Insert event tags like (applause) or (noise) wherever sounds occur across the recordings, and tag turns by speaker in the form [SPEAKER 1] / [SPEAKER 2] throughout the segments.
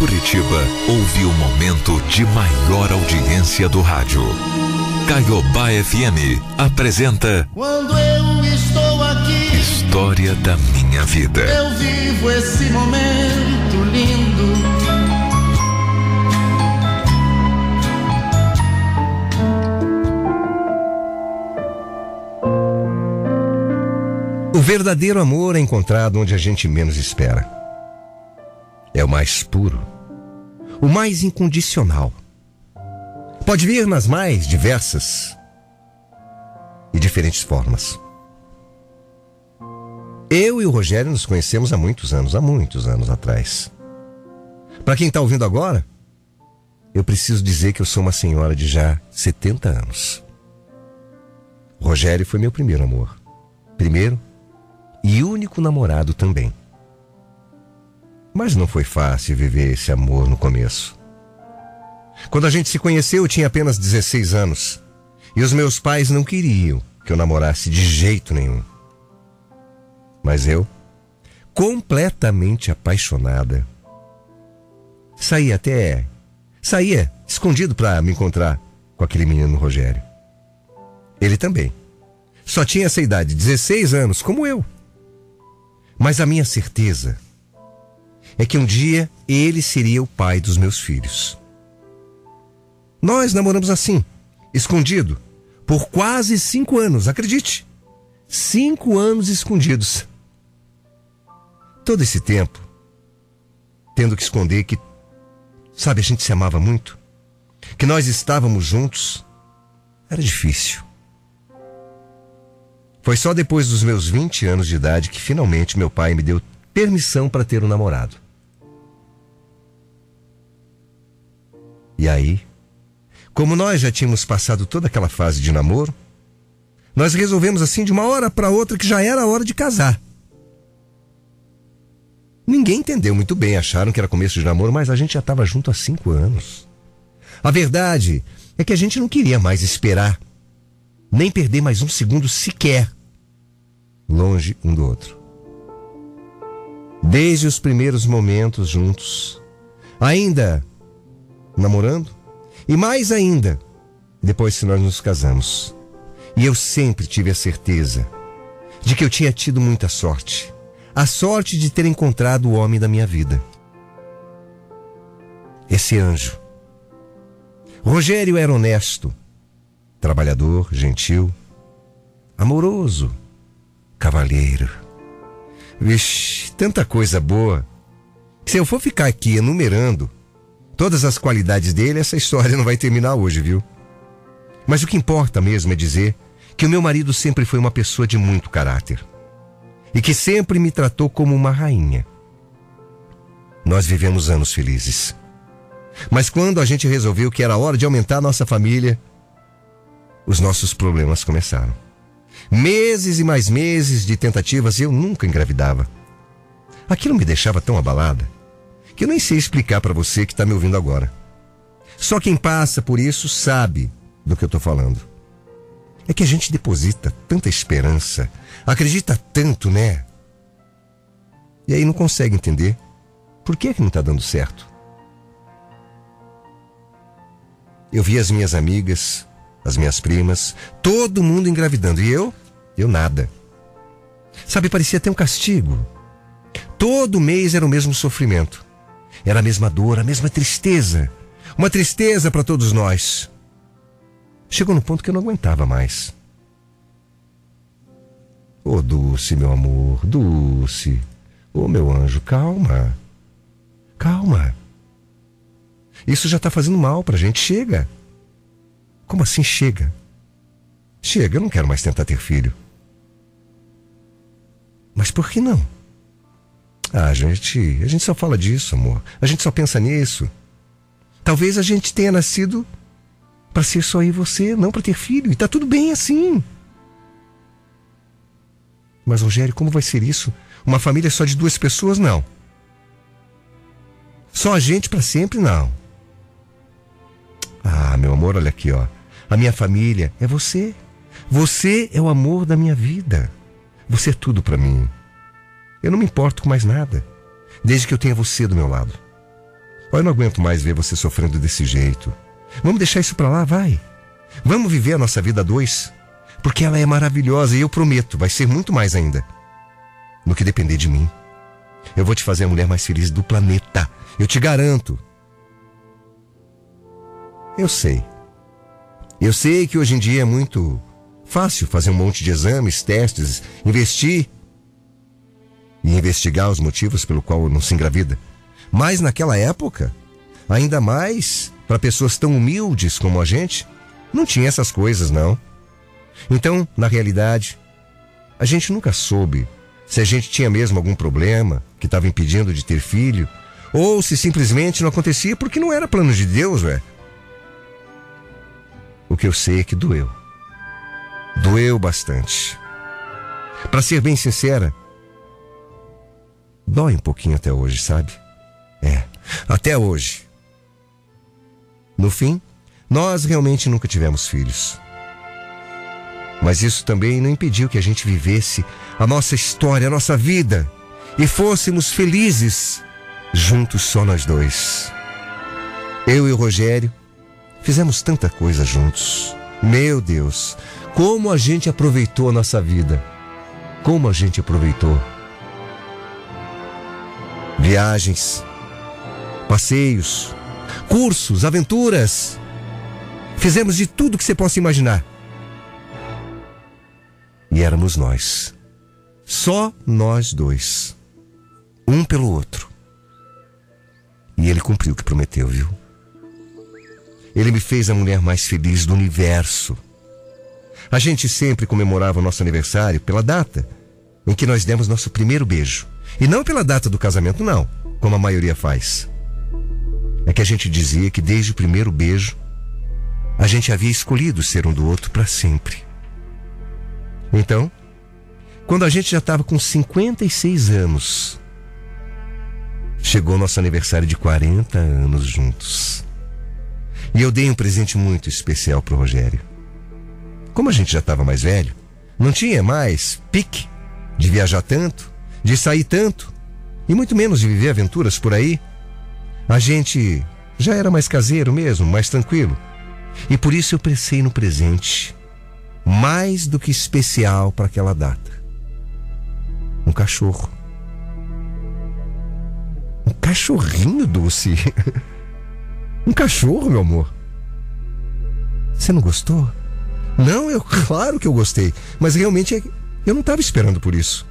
[SPEAKER 1] Curitiba ouve o momento de maior audiência do rádio. Caiobá FM apresenta
[SPEAKER 2] Quando eu estou aqui,
[SPEAKER 1] História da Minha Vida.
[SPEAKER 2] eu vivo esse momento lindo.
[SPEAKER 3] O verdadeiro amor é encontrado onde a gente menos espera. É o mais puro, o mais incondicional. Pode vir nas mais diversas e diferentes formas. Eu e o Rogério nos conhecemos há muitos anos, há muitos anos atrás. Para quem está ouvindo agora, eu preciso dizer que eu sou uma senhora de já 70 anos. O Rogério foi meu primeiro amor. Primeiro e único namorado também. Mas não foi fácil viver esse amor no começo. Quando a gente se conheceu, eu tinha apenas 16 anos. E os meus pais não queriam que eu namorasse de jeito nenhum. Mas eu, completamente apaixonada, saía até. saía escondido para me encontrar com aquele menino Rogério. Ele também. Só tinha essa idade, 16 anos, como eu. Mas a minha certeza é que um dia ele seria o pai dos meus filhos. Nós namoramos assim, escondido, por quase cinco anos, acredite. Cinco anos escondidos. Todo esse tempo, tendo que esconder que, sabe, a gente se amava muito, que nós estávamos juntos, era difícil. Foi só depois dos meus 20 anos de idade que finalmente meu pai me deu permissão para ter um namorado. E aí, como nós já tínhamos passado toda aquela fase de namoro, nós resolvemos assim de uma hora para outra que já era hora de casar. Ninguém entendeu muito bem, acharam que era começo de namoro, mas a gente já estava junto há cinco anos. A verdade é que a gente não queria mais esperar, nem perder mais um segundo sequer longe um do outro. Desde os primeiros momentos juntos, ainda namorando, e mais ainda depois que nós nos casamos. E eu sempre tive a certeza de que eu tinha tido muita sorte. A sorte de ter encontrado o homem da minha vida. Esse anjo. Rogério era honesto, trabalhador, gentil, amoroso, cavalheiro. Vixe, tanta coisa boa. Se eu for ficar aqui enumerando todas as qualidades dele, essa história não vai terminar hoje, viu? Mas o que importa mesmo é dizer que o meu marido sempre foi uma pessoa de muito caráter e que sempre me tratou como uma rainha. Nós vivemos anos felizes. Mas quando a gente resolveu que era hora de aumentar nossa família, os nossos problemas começaram. Meses e mais meses de tentativas e eu nunca engravidava. Aquilo me deixava tão abalada que eu nem sei explicar para você que está me ouvindo agora. Só quem passa por isso sabe do que eu estou falando. É que a gente deposita tanta esperança, acredita tanto, né? E aí não consegue entender por que, que não está dando certo. Eu vi as minhas amigas, as minhas primas, todo mundo engravidando. E eu? Eu nada. Sabe, parecia até um castigo. Todo mês era o mesmo sofrimento. Era a mesma dor, a mesma tristeza. Uma tristeza para todos nós. Chegou no ponto que eu não aguentava mais. Ô oh, Dulce, meu amor, Dulce. Ô oh, meu anjo, calma. Calma. Isso já está fazendo mal pra gente. Chega. Como assim chega? Chega, eu não quero mais tentar ter filho. Mas por que não? Ah, gente, a gente só fala disso, amor. A gente só pensa nisso. Talvez a gente tenha nascido para ser só eu e você, não para ter filho. E tá tudo bem assim. Mas, Rogério, como vai ser isso? Uma família só de duas pessoas? Não. Só a gente para sempre? Não. Ah, meu amor, olha aqui, ó. A minha família é você. Você é o amor da minha vida. Você é tudo para mim. Eu não me importo com mais nada, desde que eu tenha você do meu lado. Eu não aguento mais ver você sofrendo desse jeito. Vamos deixar isso pra lá, vai. Vamos viver a nossa vida a dois. Porque ela é maravilhosa e eu prometo, vai ser muito mais ainda. No que depender de mim. Eu vou te fazer a mulher mais feliz do planeta. Eu te garanto. Eu sei. Eu sei que hoje em dia é muito fácil fazer um monte de exames, testes, investir e investigar os motivos pelo qual não se engravida. Mas naquela época, ainda mais para pessoas tão humildes como a gente, não tinha essas coisas, não. Então, na realidade, a gente nunca soube se a gente tinha mesmo algum problema que estava impedindo de ter filho, ou se simplesmente não acontecia porque não era plano de Deus, ué. O que eu sei é que doeu. Doeu bastante. Para ser bem sincera, dói um pouquinho até hoje, sabe? É, até hoje. No fim, nós realmente nunca tivemos filhos. Mas isso também não impediu que a gente vivesse a nossa história, a nossa vida e fôssemos felizes juntos só nós dois. Eu e o Rogério fizemos tanta coisa juntos. Meu Deus, como a gente aproveitou a nossa vida. Como a gente aproveitou. Viagens, passeios, cursos, aventuras. Fizemos de tudo que você possa imaginar. E éramos nós. Só nós dois. Um pelo outro. E ele cumpriu o que prometeu, viu? Ele me fez a mulher mais feliz do universo. A gente sempre comemorava o nosso aniversário pela data em que nós demos nosso primeiro beijo. E não pela data do casamento, não, como a maioria faz. É que a gente dizia que desde o primeiro beijo a gente havia escolhido ser um do outro para sempre. Então, quando a gente já estava com 56 anos, chegou nosso aniversário de 40 anos juntos. E eu dei um presente muito especial pro Rogério. Como a gente já estava mais velho, não tinha mais pique de viajar tanto, de sair tanto, e muito menos de viver aventuras por aí. A gente já era mais caseiro mesmo, mais tranquilo. E por isso eu pensei no presente, mais do que especial para aquela data. Um cachorro. Um cachorrinho doce. (laughs) um cachorro, meu amor. Você não gostou? Não, eu (laughs) claro que eu gostei, mas realmente é eu não estava esperando por isso.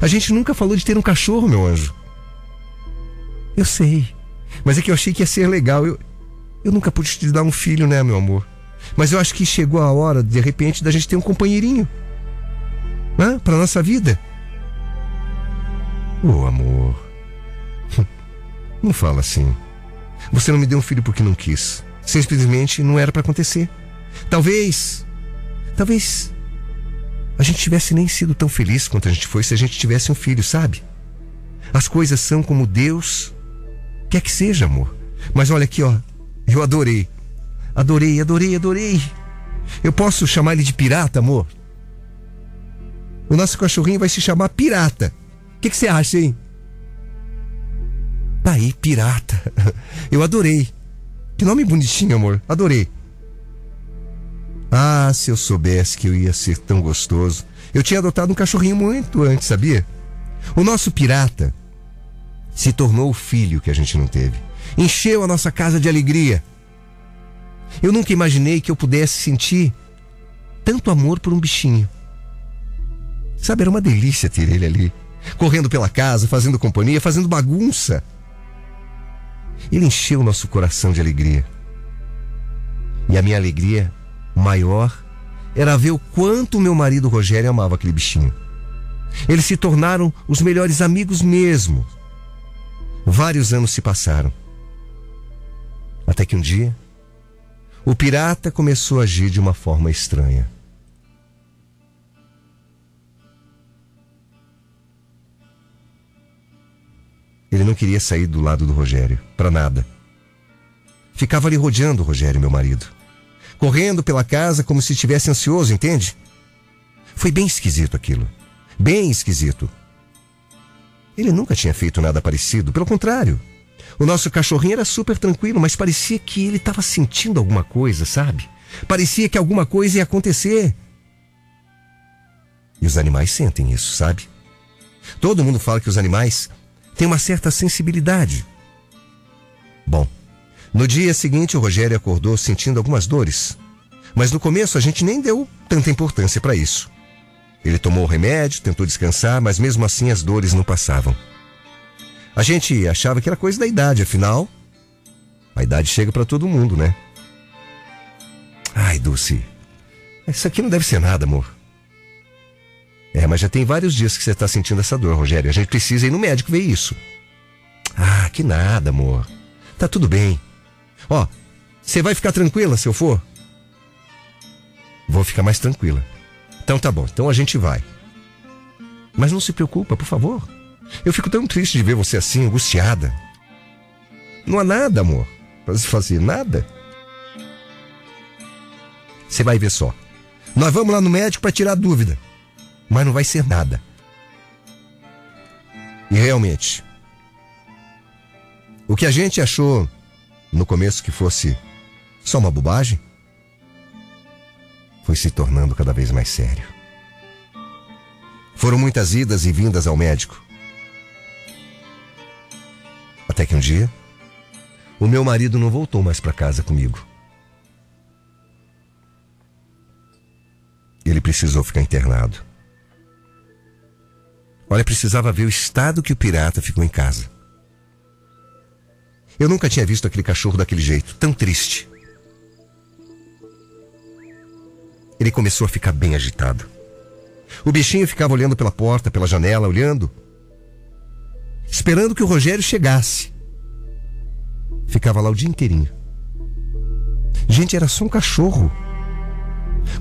[SPEAKER 3] A gente nunca falou de ter um cachorro, meu anjo. Eu sei, mas é que eu achei que ia ser legal. Eu, eu nunca pude te dar um filho, né, meu amor? Mas eu acho que chegou a hora, de repente, da gente ter um companheirinho. Hã? Pra nossa vida. Ô, oh, amor. (laughs) Não fala assim. Você não me deu um filho porque não quis. Simplesmente não era para acontecer. Talvez. Talvez. A gente tivesse nem sido tão feliz quanto a gente foi se a gente tivesse um filho, sabe? As coisas são como Deus quer que seja, amor. Mas olha aqui, ó. Eu adorei. Adorei, adorei, adorei. Eu posso chamar ele de pirata, amor? O nosso cachorrinho vai se chamar Pirata. O que, que você acha, hein? Tá aí, Pirata. (laughs) Eu adorei. Que nome bonitinho, amor. Adorei. Ah, se eu soubesse que eu ia ser tão gostoso. Eu tinha adotado um cachorrinho muito antes, sabia? O nosso pirata se tornou o filho que a gente não teve. Encheu a nossa casa de alegria. Eu nunca imaginei que eu pudesse sentir tanto amor por um bichinho. Sabe, era uma delícia ter ele ali, correndo pela casa, fazendo companhia, fazendo bagunça. Ele encheu o nosso coração de alegria. E a minha alegria maior era ver o quanto meu marido Rogério amava aquele bichinho. Eles se tornaram os melhores amigos mesmo. Vários anos se passaram. Até que um dia, o pirata começou a agir de uma forma estranha. Ele não queria sair do lado do Rogério, para nada. Ficava ali rodeando o Rogério, meu marido. Correndo pela casa como se estivesse ansioso, entende? Foi bem esquisito aquilo. Bem esquisito. Ele nunca tinha feito nada parecido, pelo contrário. O nosso cachorrinho era super tranquilo, mas parecia que ele estava sentindo alguma coisa, sabe? Parecia que alguma coisa ia acontecer. E os animais sentem isso, sabe? Todo mundo fala que os animais têm uma certa sensibilidade. Bom, no dia seguinte o Rogério acordou sentindo algumas dores. Mas no começo a gente nem deu tanta importância para isso. Ele tomou o remédio, tentou descansar, mas mesmo assim as dores não passavam. A gente achava que era coisa da idade, afinal, a idade chega para todo mundo, né? Ai, Dulce, isso aqui não deve ser nada, amor. É, mas já tem vários dias que você está sentindo essa dor, Rogério. A gente precisa ir no médico ver isso. Ah, que nada, amor. Tá tudo bem. Ó, você vai ficar tranquila se eu for? Vou ficar mais tranquila. Então tá bom, então a gente vai. Mas não se preocupa, por favor. Eu fico tão triste de ver você assim, angustiada. Não há nada, amor, para se fazer nada. Você vai ver só. Nós vamos lá no médico para tirar dúvida, mas não vai ser nada. E realmente, o que a gente achou no começo que fosse só uma bobagem, foi se tornando cada vez mais sério. Foram muitas idas e vindas ao médico. Até que um dia, o meu marido não voltou mais para casa comigo. Ele precisou ficar internado. Olha, precisava ver o estado que o pirata ficou em casa. Eu nunca tinha visto aquele cachorro daquele jeito, tão triste. Ele começou a ficar bem agitado. O bichinho ficava olhando pela porta, pela janela, olhando, esperando que o Rogério chegasse. Ficava lá o dia inteirinho. Gente, era só um cachorro.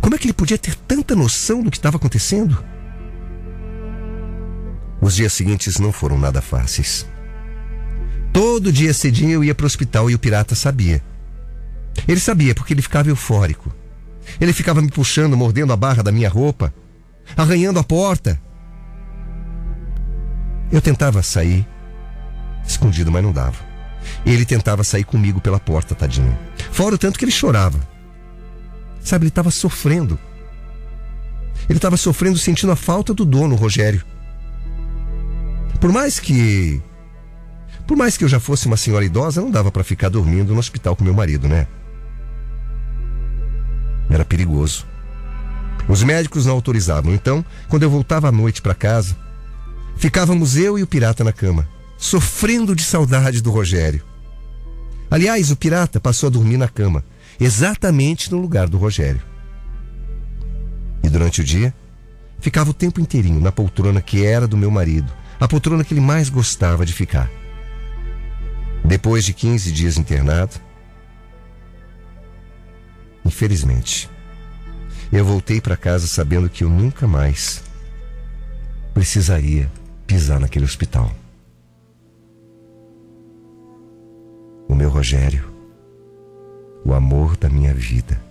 [SPEAKER 3] Como é que ele podia ter tanta noção do que estava acontecendo? Os dias seguintes não foram nada fáceis. Todo dia cedinho eu ia para o hospital e o pirata sabia. Ele sabia porque ele ficava eufórico. Ele ficava me puxando, mordendo a barra da minha roupa, arranhando a porta. Eu tentava sair, escondido, mas não dava. Ele tentava sair comigo pela porta, tadinho. Fora o tanto que ele chorava. Sabe, ele estava sofrendo. Ele estava sofrendo sentindo a falta do dono, Rogério. Por mais que. Por mais que eu já fosse uma senhora idosa, não dava para ficar dormindo no hospital com meu marido, né? Era perigoso. Os médicos não autorizavam, então, quando eu voltava à noite para casa, ficávamos eu e o pirata na cama, sofrendo de saudade do Rogério. Aliás, o pirata passou a dormir na cama, exatamente no lugar do Rogério. E durante o dia, ficava o tempo inteirinho na poltrona que era do meu marido, a poltrona que ele mais gostava de ficar. Depois de 15 dias internado, infelizmente, eu voltei para casa sabendo que eu nunca mais precisaria pisar naquele hospital. O meu Rogério o amor da minha vida,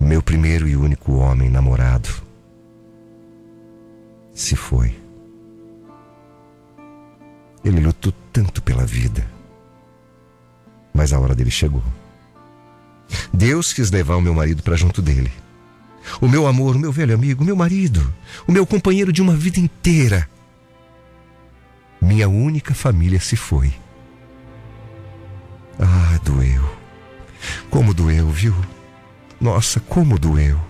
[SPEAKER 3] meu primeiro e único homem namorado, se foi. Ele lutou tanto pela vida, mas a hora dele chegou. Deus quis levar o meu marido para junto dele. O meu amor, o meu velho amigo, o meu marido, o meu companheiro de uma vida inteira. Minha única família se foi. Ah, doeu. Como doeu, viu? Nossa, como doeu.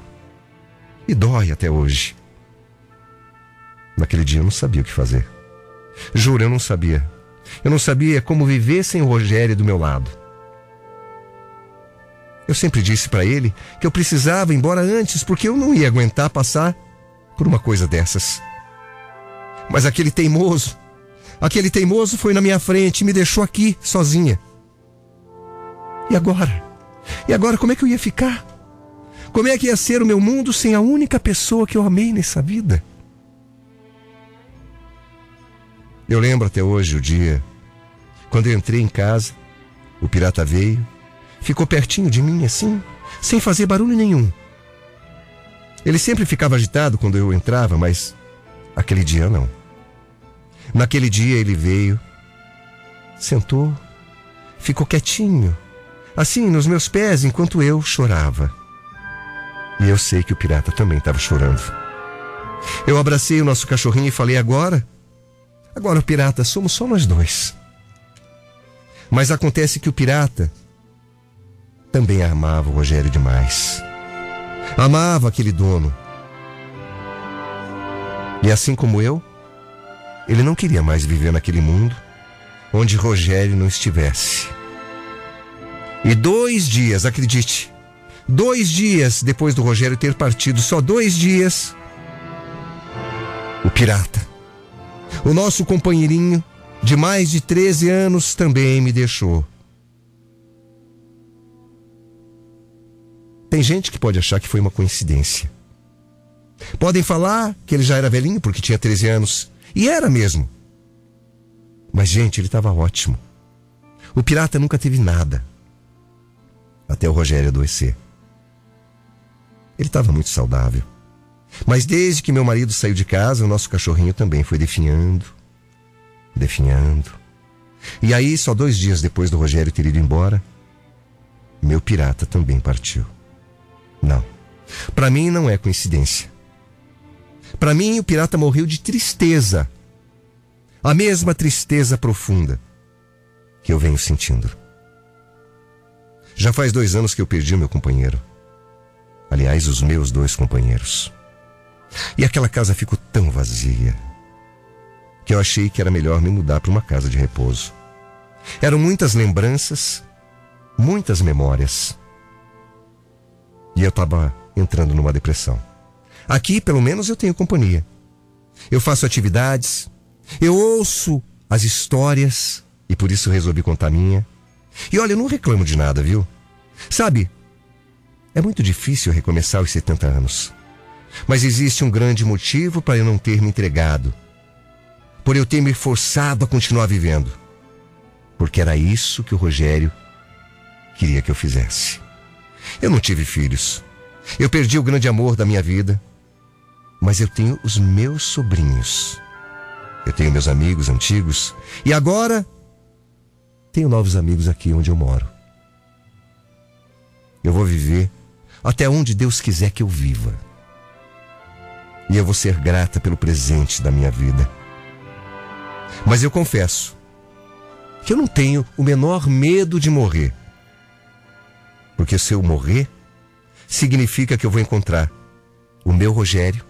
[SPEAKER 3] E dói até hoje. Naquele dia eu não sabia o que fazer. Juro, eu não sabia. Eu não sabia como viver sem o Rogério do meu lado. Eu sempre disse para ele que eu precisava ir embora antes porque eu não ia aguentar passar por uma coisa dessas. Mas aquele teimoso, aquele teimoso foi na minha frente e me deixou aqui sozinha. E agora? E agora como é que eu ia ficar? Como é que ia ser o meu mundo sem a única pessoa que eu amei nessa vida? Eu lembro até hoje o dia quando eu entrei em casa, o pirata veio, ficou pertinho de mim assim, sem fazer barulho nenhum. Ele sempre ficava agitado quando eu entrava, mas aquele dia não. Naquele dia ele veio, sentou ficou quietinho, assim nos meus pés, enquanto eu chorava. E eu sei que o pirata também estava chorando. Eu abracei o nosso cachorrinho e falei: agora? Agora, o pirata, somos só nós dois. Mas acontece que o pirata também amava o Rogério demais. Amava aquele dono. E assim como eu, ele não queria mais viver naquele mundo onde Rogério não estivesse. E dois dias, acredite, dois dias depois do Rogério ter partido, só dois dias, o pirata, o nosso companheirinho de mais de 13 anos, também me deixou. Tem gente que pode achar que foi uma coincidência. Podem falar que ele já era velhinho porque tinha 13 anos. E era mesmo. Mas, gente, ele estava ótimo. O pirata nunca teve nada. Até o Rogério adoecer. Ele estava muito saudável. Mas desde que meu marido saiu de casa, o nosso cachorrinho também foi definhando, definhando. E aí, só dois dias depois do Rogério ter ido embora, meu pirata também partiu. Não. Para mim não é coincidência. Para mim, o pirata morreu de tristeza. A mesma tristeza profunda que eu venho sentindo. Já faz dois anos que eu perdi o meu companheiro. Aliás, os meus dois companheiros. E aquela casa ficou tão vazia que eu achei que era melhor me mudar para uma casa de repouso. Eram muitas lembranças, muitas memórias. E eu estava entrando numa depressão. Aqui, pelo menos, eu tenho companhia. Eu faço atividades, eu ouço as histórias e por isso resolvi contar minha. E olha, eu não reclamo de nada, viu? Sabe, é muito difícil recomeçar aos 70 anos. Mas existe um grande motivo para eu não ter me entregado. Por eu ter me forçado a continuar vivendo. Porque era isso que o Rogério queria que eu fizesse. Eu não tive filhos. Eu perdi o grande amor da minha vida. Mas eu tenho os meus sobrinhos. Eu tenho meus amigos antigos. E agora tenho novos amigos aqui onde eu moro. Eu vou viver até onde Deus quiser que eu viva. E eu vou ser grata pelo presente da minha vida. Mas eu confesso que eu não tenho o menor medo de morrer. Porque se eu morrer, significa que eu vou encontrar o meu Rogério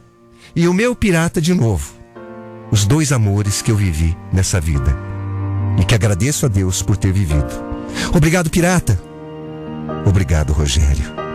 [SPEAKER 3] e o meu pirata de novo. Os dois amores que eu vivi nessa vida. E que agradeço a Deus por ter vivido. Obrigado, pirata. Obrigado, Rogério.